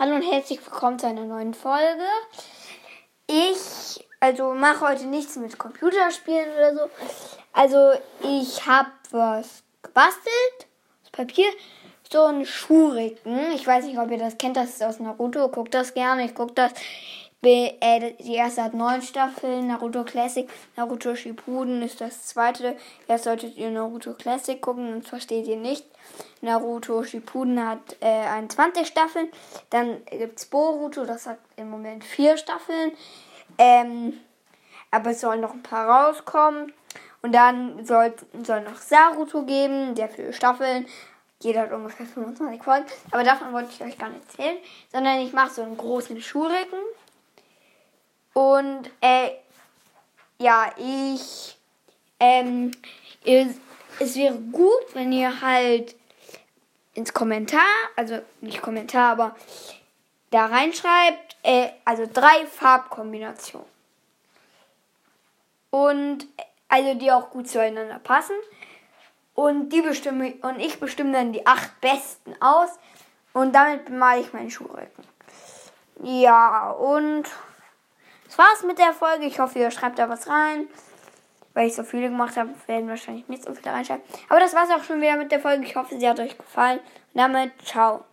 Hallo und herzlich willkommen zu einer neuen Folge. Ich, also mache heute nichts mit Computerspielen oder so. Also ich habe was gebastelt, aus Papier, so ein Schuriken. Ich weiß nicht, ob ihr das kennt, das ist aus Naruto. Guckt das gerne, ich gucke das. Äh, die erste hat neun Staffeln, Naruto Classic, Naruto Shippuden ist das zweite. Erst solltet ihr Naruto Classic gucken, sonst versteht ihr nicht. Naruto Shippuden hat äh, 21 Staffeln. Dann gibt es Boruto, das hat im Moment vier Staffeln. Ähm, aber es sollen noch ein paar rauskommen. Und dann soll, soll noch Saruto geben, der vier Staffeln. Jeder hat ungefähr 25 Folgen. Aber davon wollte ich euch gar nicht erzählen. Sondern ich mache so einen großen Schuriken. Und äh, ja, ich, ähm, es wäre gut, wenn ihr halt ins Kommentar, also nicht Kommentar, aber da reinschreibt, äh, also drei Farbkombinationen. Und also die auch gut zueinander passen. Und die bestimme und ich bestimme dann die acht besten aus. Und damit bemale ich meinen Schuhrücken. Ja, und das war's mit der Folge. Ich hoffe, ihr schreibt da was rein. Weil ich so viele gemacht habe, werden wahrscheinlich nicht so viele reinschreiben. Aber das war's auch schon wieder mit der Folge. Ich hoffe, sie hat euch gefallen. Und damit, ciao.